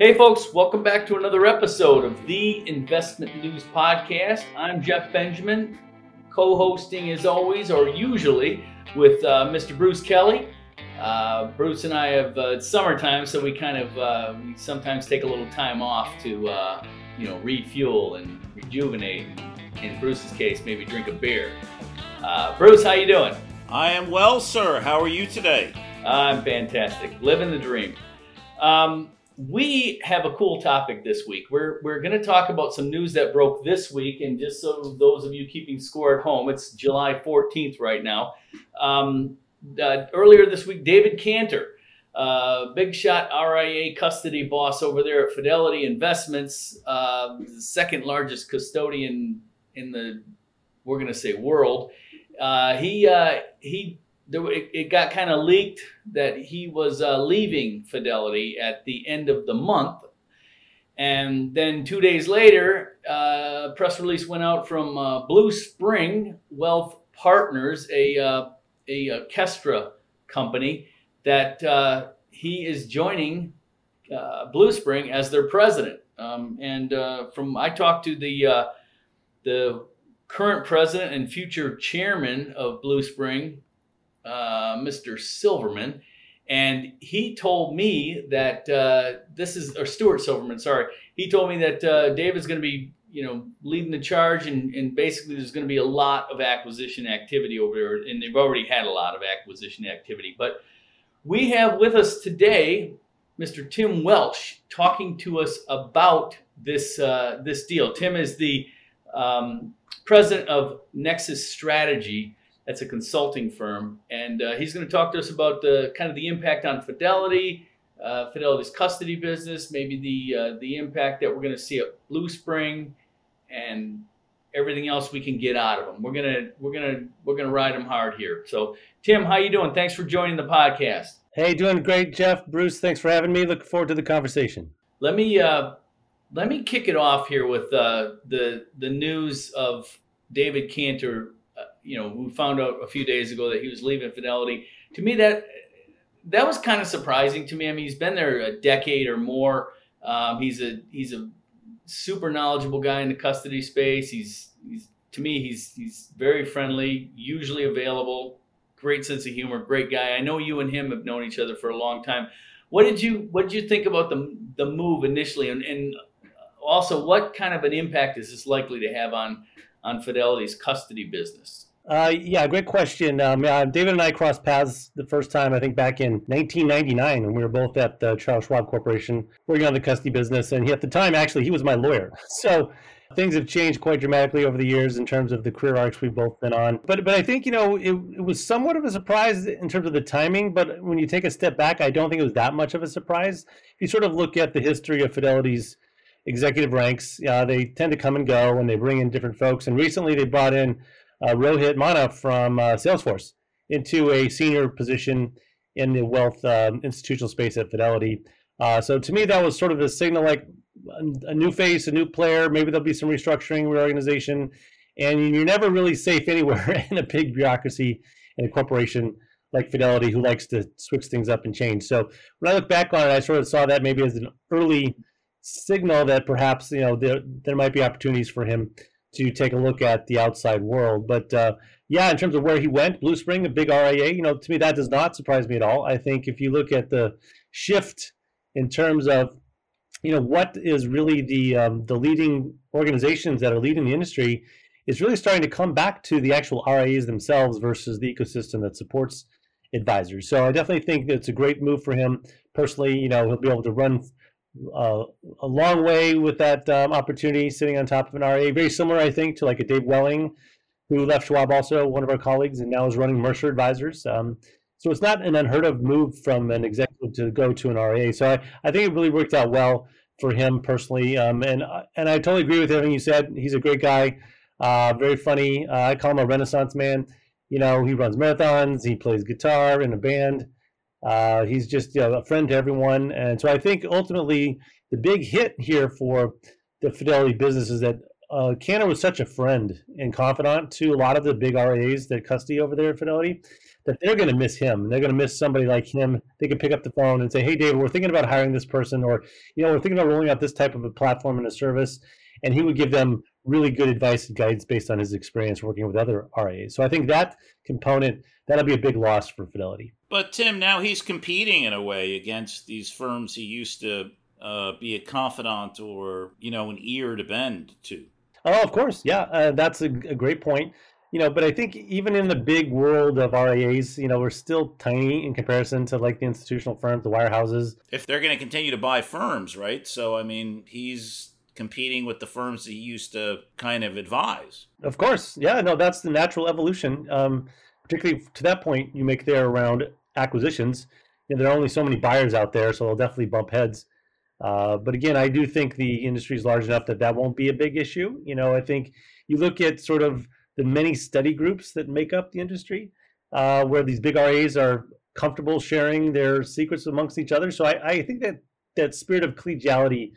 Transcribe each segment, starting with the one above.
Hey, folks, welcome back to another episode of the InvestmentNews Podcast. I'm Jeff Benjamin, co hosting as always, or usually, with uh, Mr. Bruce Kelly. Uh, Bruce and I have uh, it's summertime, so we kind of uh, we sometimes take a little time off to uh, you know refuel and rejuvenate. In Bruce's case, maybe drink a beer. Uh, Bruce, how you doing? I am well, sir. How are you today? I'm fantastic, living the dream. Um, we have a cool topic this week. We're, we're going to talk about some news that broke this week. And just so those of you keeping score at home, it's July 14th right now. Um, uh, earlier this week, David Canter, uh, big shot RIA custody boss over there at Fidelity Investments, uh, the second largest custodian in the, we're going to say, world. Uh, he, uh, he there, it, it got kind of leaked that he was uh, leaving Fidelity at the end of the month. And then two days later, uh, press release went out from uh, Bluespring Wealth Partners, a, uh, a, Kestra company, that uh, he is joining uh, Bluespring as their president. Um, and from I talked to the the current president and future chairman of Bluespring, uh, Mr. Silverman, and he told me that uh, this is or Stuart Silverman. Sorry, he told me that uh, David's going to be you know leading the charge, and, and basically there's going to be a lot of acquisition activity over there, and they've already had a lot of acquisition activity. But we have with us today Mr. Tim Welsh talking to us about this uh, this deal. Tim is the um, president of Nexus Strategy that's a consulting firm, and uh, he's going to talk to us about the kind of the impact on Fidelity, uh, Fidelity's custody business, maybe the uh, the impact that we're going to see at Bluespring, and everything else we can get out of them. We're gonna we're gonna we're gonna ride them hard here. So, Tim, how you doing? Thanks for joining the podcast. Hey, doing great, Jeff. Bruce, thanks for having me. Look forward to the conversation. Let me uh, let me kick it off here with uh, the the news of David Canter you know, we found out a few days ago that he was leaving Fidelity. To me, that that was kind of surprising to me. I mean, he's been there a decade or more. Um, he's a he's a super knowledgeable guy in the custody space. He's he's to me he's he's very friendly, usually available, great sense of humor, great guy. I know you and him have known each other for a long time. What did you what did you think about the the move initially, and, and also what kind of an impact is this likely to have on on Fidelity's custody business? Uh, yeah, great question. Um, David and I crossed paths the first time, I think, back in 1999, when we were both at the Charles Schwab Corporation working on the custody business. And he, at the time, actually, he was my lawyer. So things have changed quite dramatically over the years in terms of the career arcs we've both been on. But but I think you know it, it was somewhat of a surprise in terms of the timing. But when you take a step back, I don't think it was that much of a surprise. If you sort of look at the history of Fidelity's executive ranks, uh, they tend to come and go, and they bring in different folks. And recently, they brought in uh, Rohit Mahna from uh, Salesforce into a senior position in the wealth um, institutional space at Fidelity. Uh, so to me, that was sort of a signal like a new face, a new player. Maybe there'll be some restructuring, reorganization, and you're never really safe anywhere in a big bureaucracy in a corporation like Fidelity who likes to switch things up and change. So when I look back on it, I sort of saw that maybe as an early signal that perhaps you know there there might be opportunities for him to take a look at the outside world. But uh, yeah, in terms of where he went, Bluespring, a big RIA, you know, to me that does not surprise me at all. I think if you look at the shift in terms of you know what is really the um, the leading organizations that are leading the industry is really starting to come back to the actual RIAs themselves versus the ecosystem that supports advisors. So I definitely think it's a great move for him personally. You know, he'll be able to run uh, a long way with that um, opportunity sitting on top of an RA. Very similar, I think, to like a Dave Welling, who left Schwab, also one of our colleagues, and now is running Mercer Advisors. Um, so it's not an unheard of move from an executive to go to an RA. So I, I think it really worked out well for him personally. Um, and and I totally agree with everything you said. He's a great guy, uh, very funny. Uh, I call him a Renaissance man. You know, he runs marathons, he plays guitar in a band. Uh, he's just you know, a friend to everyone, and so I think ultimately the big hit here for the Fidelity business is that uh, was such a friend and confidant to a lot of the big RIAs that custody over there at Fidelity that they're going to miss him. They're going to miss somebody like him. They can pick up the phone and say, "Hey, David, we're thinking about hiring this person, or you know, we're thinking about rolling out this type of a platform and a service," and he would give them really good advice and guidance based on his experience working with other RAs. So I think that component that'll be a big loss for Fidelity. But Tim, now he's competing in a way against these firms he used to uh, be a confidant or you know an ear to bend to. Oh, of course, yeah, uh, that's a, a, great point. You know, but I think even in the big world of RIAs, you know, we're still tiny in comparison to like the institutional firms, the wirehouses. If they're going to continue to buy firms, right? So I mean, he's competing with the firms he used to kind of advise. Of course, yeah, no, that's the natural evolution. Um, particularly to that point you make there around acquisitions. You know, there are only so many buyers out there, so they'll definitely bump heads. Uh, but again, I do think the industry is large enough that that won't be a big issue. You know, I think you look at sort of the many study groups that make up the industry, uh, where these big RAs are comfortable sharing their secrets amongst each other. So I, I think that that spirit of collegiality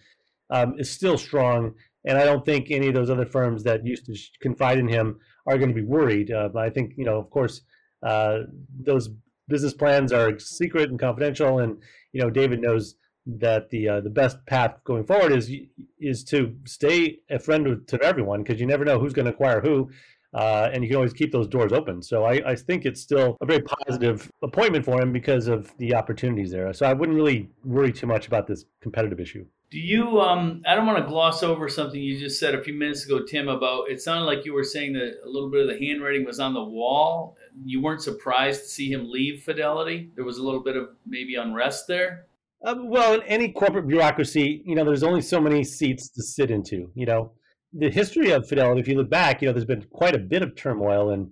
um, is still strong, and I don't think any of those other firms that used to confide in him are going to be worried. Uh, I think you know, of course, uh, those business plans are secret and confidential, and you know, David knows that the uh, the best path going forward is is to stay a friend to everyone because you never know who's going to acquire who. Uh, and you can always keep those doors open. So I, I, think it's still a very positive appointment for him because of the opportunities there. So I wouldn't really worry too much about this competitive issue. Do you? Um, I don't want to gloss over something you just said a few minutes ago, Tim. About it sounded like you were saying that a little bit of the handwriting was on the wall. You weren't surprised to see him leave Fidelity. There was a little bit of maybe unrest there. Uh, well, in any corporate bureaucracy, you know, there's only so many seats to sit into. You know, the history of Fidelity, if you look back, you know, there's been quite a bit of turmoil in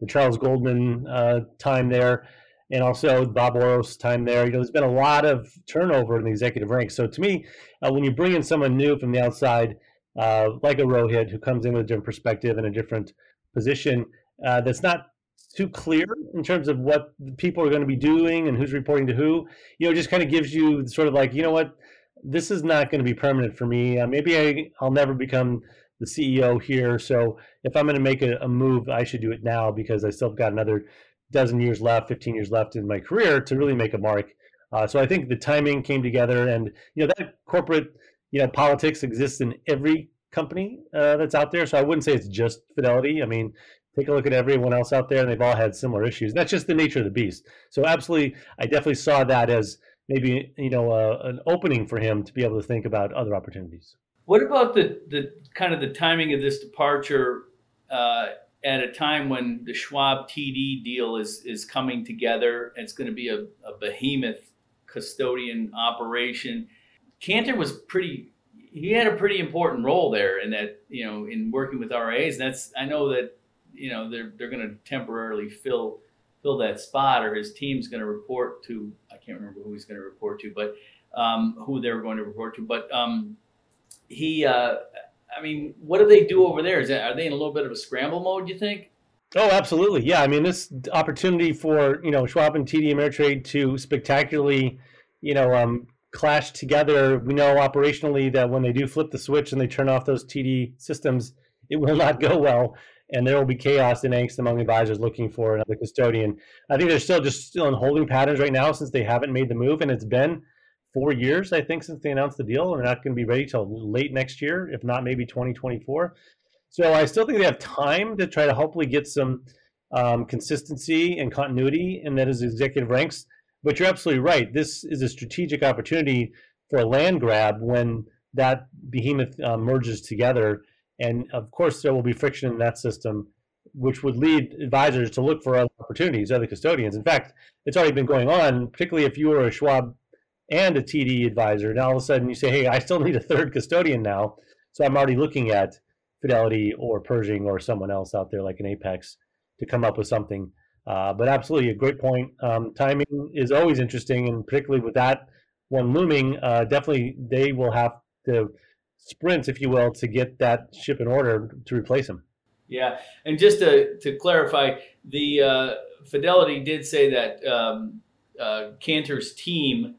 the Charles Goldman uh, time there, and also Bob Oros time there. You know, there's been a lot of turnover in the executive ranks. So to me, uh, when you bring in someone new from the outside, uh, like a Rohit who comes in with a different perspective and a different position, uh, that's not too clear in terms of what people are going to be doing and who's reporting to who, you know, just kind of gives you sort of like, you know what, this is not going to be permanent for me. Uh, maybe I, I'll never become the CEO here. So if I'm going to make a, a, move, I should do it now because I still have got another dozen years left, 15 years left in my career to really make a mark. Uh, so I think the timing came together, and you know that corporate, you know, politics exists in every company uh, that's out there. So I wouldn't say it's just Fidelity. I mean, take a look at everyone else out there, and they've all had similar issues. That's just the nature of the beast. So absolutely, I definitely saw that as maybe you know uh, an opening for him to be able to think about other opportunities. What about the the kind of the timing of this departure uh, at a time when the Schwab TD deal is is coming together? It's going to be a, a behemoth custodian operation. Canter was pretty he had a pretty important role there in that you know in working with RAs. And that's I know that you know they're they're going to temporarily fill fill that spot, or his team's going to report to. I can't remember who he's going to report to, but um, who they're going to report to. But um, he, uh, I mean, what do they do over there? Is that are they in a little bit of a scramble mode? You think? Oh, absolutely. Yeah, I mean, this opportunity for you know Schwab and TD Ameritrade to spectacularly, you know, um, clash together. We know operationally that when they do flip the switch and they turn off those TD systems, it will not go well and there will be chaos and angst among advisors looking for another custodian. I think they're still just still in holding patterns right now since they haven't made the move, and it's been four years I think since they announced the deal, and they're not going to be ready till late next year, if not maybe 2024. So I still think they have time to try to hopefully get some um, consistency and continuity in that as executive ranks. But you're absolutely right. This is a strategic opportunity for a land grab when that behemoth uh, merges together and of course, there will be friction in that system, which would lead advisors to look for other opportunities, other custodians. In fact, it's already been going on, particularly if you were a Schwab and a TD advisor. Now all of a sudden you say, hey, I still need a third custodian now. So I'm already looking at Fidelity or Pershing or someone else out there like an Apex to come up with something. Uh, but absolutely a great point. Um, timing is always interesting, and particularly with that one looming, uh, definitely they will have to sprints, if you will, to get that ship in order to replace him. Yeah, and just to, to clarify, the uh, Fidelity did say that um, uh, Canter's team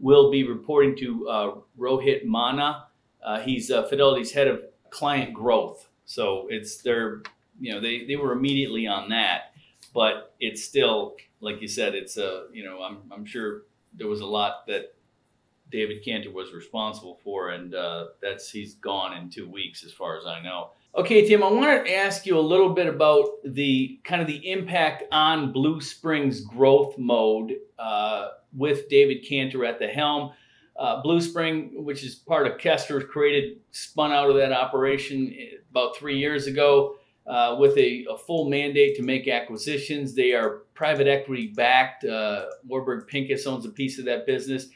will be reporting to uh, Rohit Mahna. Uh, he's uh, Fidelity's head of client growth, so it's their you know they, they were immediately on that. but it's still like you said. It's a you know I'm I'm sure there was a lot that David Canter was responsible for, and uh, that's he's gone in two weeks, as far as I know. Okay, Tim, I want to ask you a little bit about the kind of the impact on Bluespring's growth mode uh, with David Canter at the helm. Uh, Bluespring, which is part of Kestra, created, spun out of that operation about three years ago uh, with a, a, full mandate to make acquisitions. They are private equity backed. Uh, Warburg Pincus owns a piece of that business.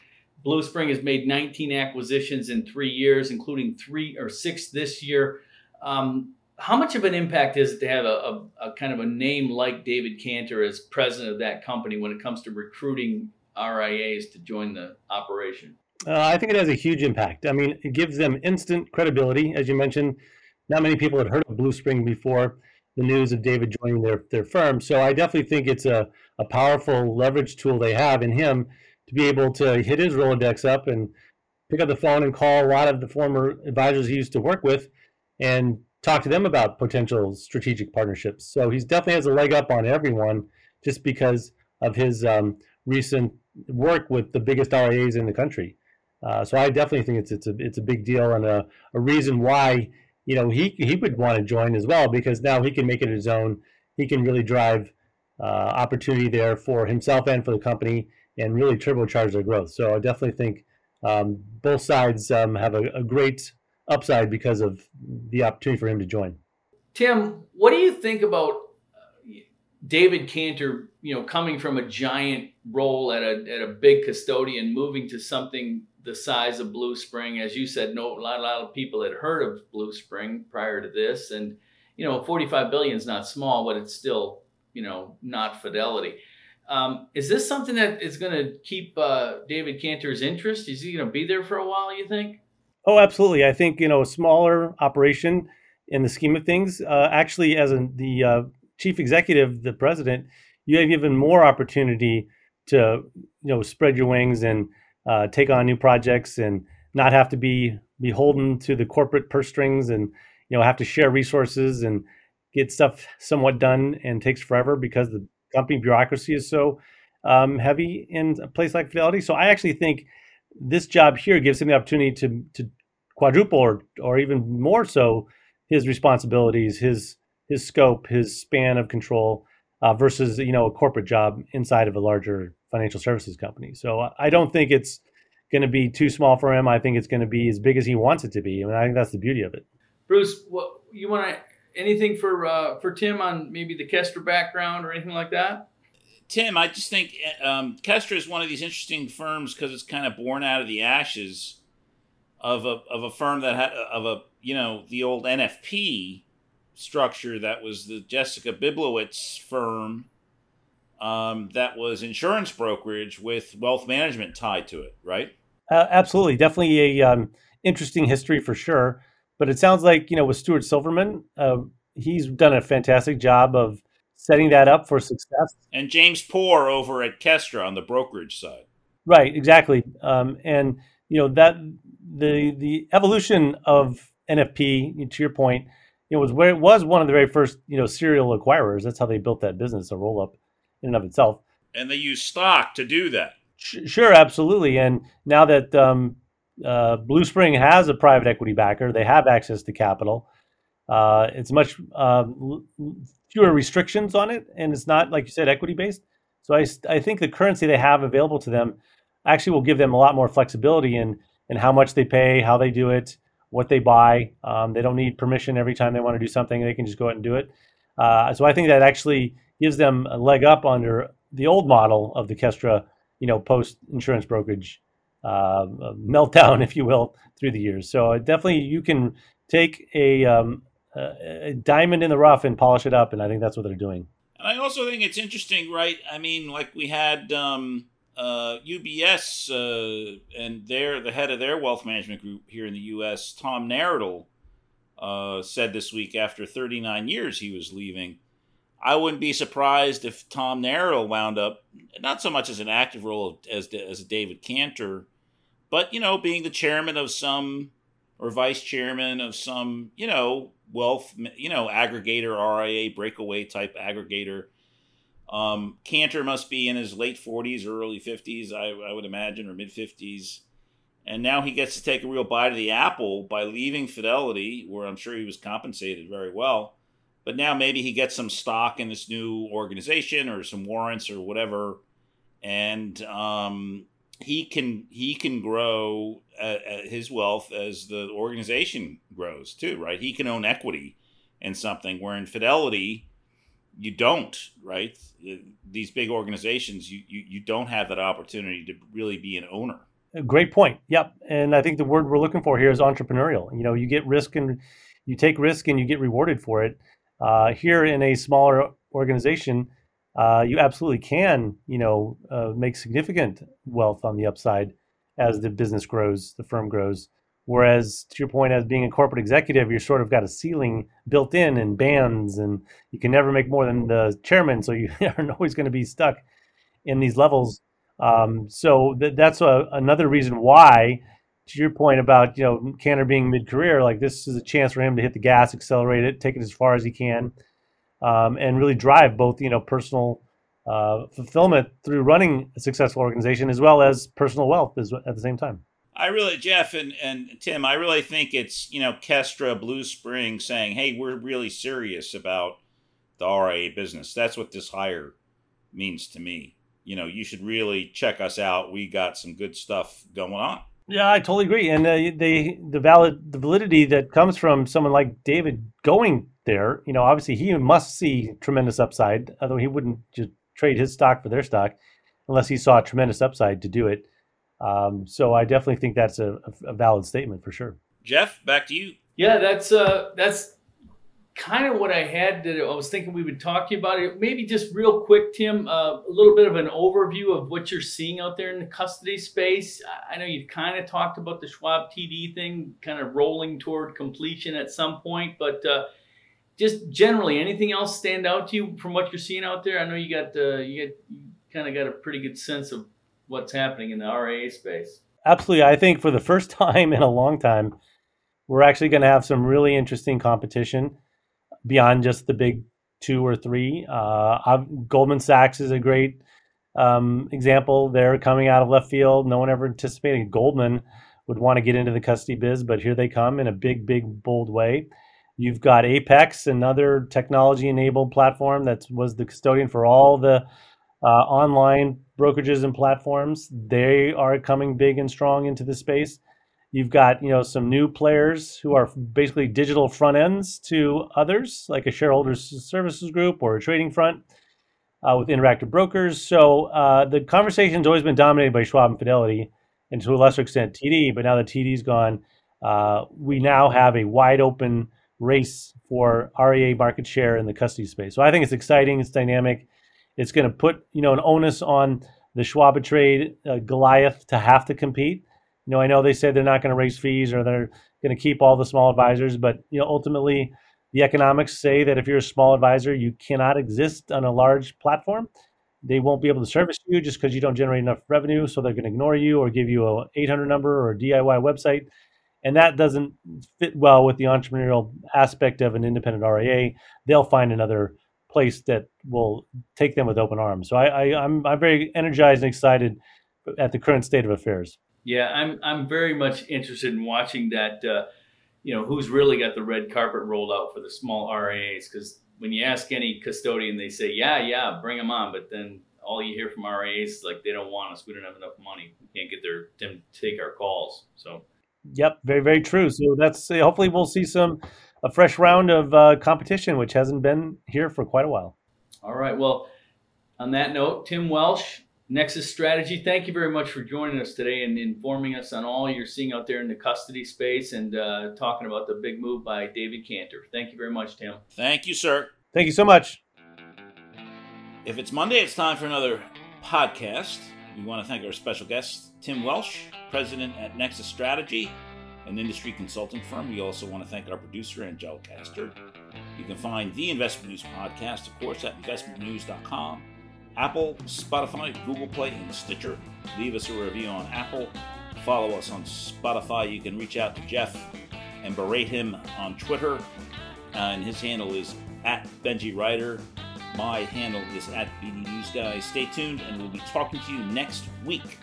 Bluespring has made 19 acquisitions in three years, including three or six this year. Um, how much of an impact is it to have a, a, a, kind of a name like David Canter as president of that company when it comes to recruiting RIAs to join the operation? Uh, I think it has a huge impact. I mean, it gives them instant credibility. As you mentioned, not many people had heard of Bluespring before the news of David joining their, their firm. So I definitely think it's a, a powerful leverage tool they have in him to be able to hit his Rolodex up and pick up the phone and call a lot of the former advisors he used to work with and talk to them about potential strategic partnerships. So he's definitely has a leg up on everyone just because of his um, recent work with the biggest RIAs in the country. Uh, so I definitely think it's it's a it's a big deal and a, a reason why you know he he would want to join as well because now he can make it his own. He can really drive uh, opportunity there for himself and for the company and really turbocharge their growth. So I definitely think um, both sides um, have a, a great upside because of the opportunity for him to join. Tim, what do you think about uh, David Canter? You know, coming from a giant role at a at a big custodian, moving to something the size of Bluespring, as you said, no, a lot, a lot of people had heard of Bluespring prior to this, and you know, 45 billion is not small, but it's still you know not Fidelity. Um, is this something that is going to keep uh, David Canter's interest? Is he going to be there for a while? You think? Oh, absolutely. I think you know a smaller operation in the scheme of things. Uh, actually, as a, the uh, chief executive, the president, you have even more opportunity to you know spread your wings and uh, take on new projects and not have to be beholden to the corporate purse strings and you know have to share resources and get stuff somewhat done and takes forever because the company bureaucracy is so um, heavy in a place like Fidelity. So I actually think this job here gives him the opportunity to to quadruple or or even more so his responsibilities, his his scope, his span of control uh, versus you know a corporate job inside of a larger financial services company. So I don't think it's going to be too small for him. I think it's going to be as big as he wants it to be. I mean, I think that's the beauty of it. Bruce, what you want to anything for uh, for Tim on maybe the Kestra background or anything like that? Tim, I just think um, Kestra is one of these interesting firms because it's kind of born out of the ashes of a of a firm that had of a you know the old NFP structure that was the Jessica Bibliowicz firm um, that was insurance brokerage with wealth management tied to it, right? Uh, absolutely, definitely a um, interesting history for sure. But it sounds like you know with Stuart Silverman, uh, he's done a fantastic job of setting that up for success. And James Poor over at Kestra on the brokerage side. Right, exactly. Um, and you know that the the evolution of NFP, to your point, it was where it was one of the very first you know serial acquirers. That's how they built that business, a roll up in and of itself. And they use stock to do that. Sure, absolutely. And now that um, uh, Bluespring has a private equity backer. They have access to capital. Uh, it's much uh, fewer restrictions on it, and it's not like you said equity based. So I, I think the currency they have available to them actually will give them a lot more flexibility in in how much they pay, how they do it, what they buy. Um, they don't need permission every time they want to do something. They can just go out and do it. Uh, so I think that actually gives them a leg up under the old model of the Kestra, you know, post insurance brokerage uh, meltdown, if you will, through the years. So uh, definitely, you can take a, um, a diamond in the rough and polish it up, and I think that's what they're doing. And I also think it's interesting, right? I mean, like we had um, uh, UBS uh, and their the head of their wealth management group here in the U.S., Tom Naratil, uh, said this week after 39 years he was leaving. I wouldn't be surprised if Tom Naratil wound up not so much as an active role as as David Canter, but you know, being the chairman of some or vice chairman of some, you know, wealth, you know, aggregator, RIA, breakaway type aggregator. Um, Canter must be in his late 40s or early 50s, I, I would imagine, or mid 50s. And now he gets to take a real bite of the apple by leaving Fidelity, where I'm sure he was compensated very well. But now maybe he gets some stock in this new organization or some warrants or whatever, and um, he can he can grow uh, uh, his wealth as the organization grows too, right? He can own equity in something where in Fidelity you don't, right? These big organizations, you, you you don't have that opportunity to really be an owner. Great point. Yep, and I think the word we're looking for here is entrepreneurial. You know, you get risk and you take risk and you get rewarded for it. Uh, here in a smaller organization, uh, you absolutely can, you know, uh, make significant wealth on the upside as the business grows, the firm grows. Whereas, to your point, as being a corporate executive, you're sort of got a ceiling built in and bands, and you can never make more than the chairman, so you are always going to be stuck in these levels. Um, so th- that's a, another reason why, to your point about you know Canter being mid-career, like this is a chance for him to hit the gas, accelerate it, take it as far as he can um, and really drive both you know personal uh, fulfillment through running a successful organization as well as personal wealth as, at the same time. I really, Jeff and, and Tim, I really think it's, you know, Kestra, Bluespring saying, hey, we're really serious about the RIA business. That's what this hire means to me. You know, you should really check us out. We got some good stuff going on. Yeah, I totally agree. And uh, the the valid the validity that comes from someone like David going there, you know, obviously he must see tremendous upside, although he wouldn't just trade his stock for their stock unless he saw a tremendous upside to do it. Um, so I definitely think that's a, a, valid statement for sure. Jeff, back to you. Yeah, that's uh, that's kind of what I had that I was thinking we would talk to you about it. Maybe just real quick, Tim, uh, a little bit of an overview of what you're seeing out there in the custody space. I know you kind of talked about the Schwab TD thing, kind of rolling toward completion at some point, but uh, just generally, anything else stand out to you from what you're seeing out there? I know you got uh, you, get, you kind of got a pretty good sense of what's happening in the RIA space. Absolutely, I think for the first time in a long time, we're actually going to have some really interesting competition beyond just the big two or three. Uh, Goldman Sachs is a great um, example. They're coming out of left field. No one ever anticipated Goldman would want to get into the custody biz, but here they come in a big, big, bold way. You've got Apex, another technology-enabled platform that was the custodian for all the uh, online brokerages and platforms. They are coming big and strong into the space. You've got you know some new players who are basically digital front ends to others, like a shareholders services group or a trading front uh, with interactive brokers. So uh, the conversation's always been dominated by Schwab and Fidelity, and to a lesser extent TD. But now that TD's gone, uh, we now have a wide open race for REA market share in the custody space. So I think it's exciting. It's dynamic. It's going to put you know an onus on the Schwab trade uh, Goliath to have to compete. You know, I know they said they're not going to raise fees or they're going to keep all the small advisors, but you know, ultimately, the economics say that if you're a small advisor, you cannot exist on a large platform. They won't be able to service you just because you don't generate enough revenue, so they're going to ignore you or give you a 800 number or a DIY website and that doesn't fit well with the entrepreneurial aspect of an independent RIA. They'll find another place that will take them with open arms. So I, I I'm I'm very energized and excited at the current state of affairs. Yeah, I'm I'm very much interested in watching that. Uh, you know, who's really got the red carpet rolled out for the small RIAs? Because when you ask any custodian, they say, "Yeah, yeah, bring them on," but then all you hear from RIAs is like they don't want us. We don't have enough money. We can't get their them to take our calls. So Yep, very very true. So that's hopefully we'll see some a fresh round of uh, competition, which hasn't been here for quite a while. All right. Well, on that note, Tim Welsh, Nexus Strategy, thank you very much for joining us today and informing us on all you're seeing out there in the custody space and uh, talking about the big move by David Canter. Thank you very much, Tim. Thank you, sir. Thank you so much. If it's Monday, it's time for another podcast. We want to thank our special guest, Tim Welsh, president at Nexus Strategy, an industry consulting firm. We also want to thank our producer, Angel Castor. You can find the InvestmentNews podcast, of course, at investmentnews.com, Apple, Spotify, Google Play, and Stitcher. Leave us a review on Apple. Follow us on Spotify. You can reach out to Jeff and berate him on Twitter. Uh, and his handle is at Benji Ryder. My handle is at BD News Guy. Stay tuned, and we'll be talking to you next week.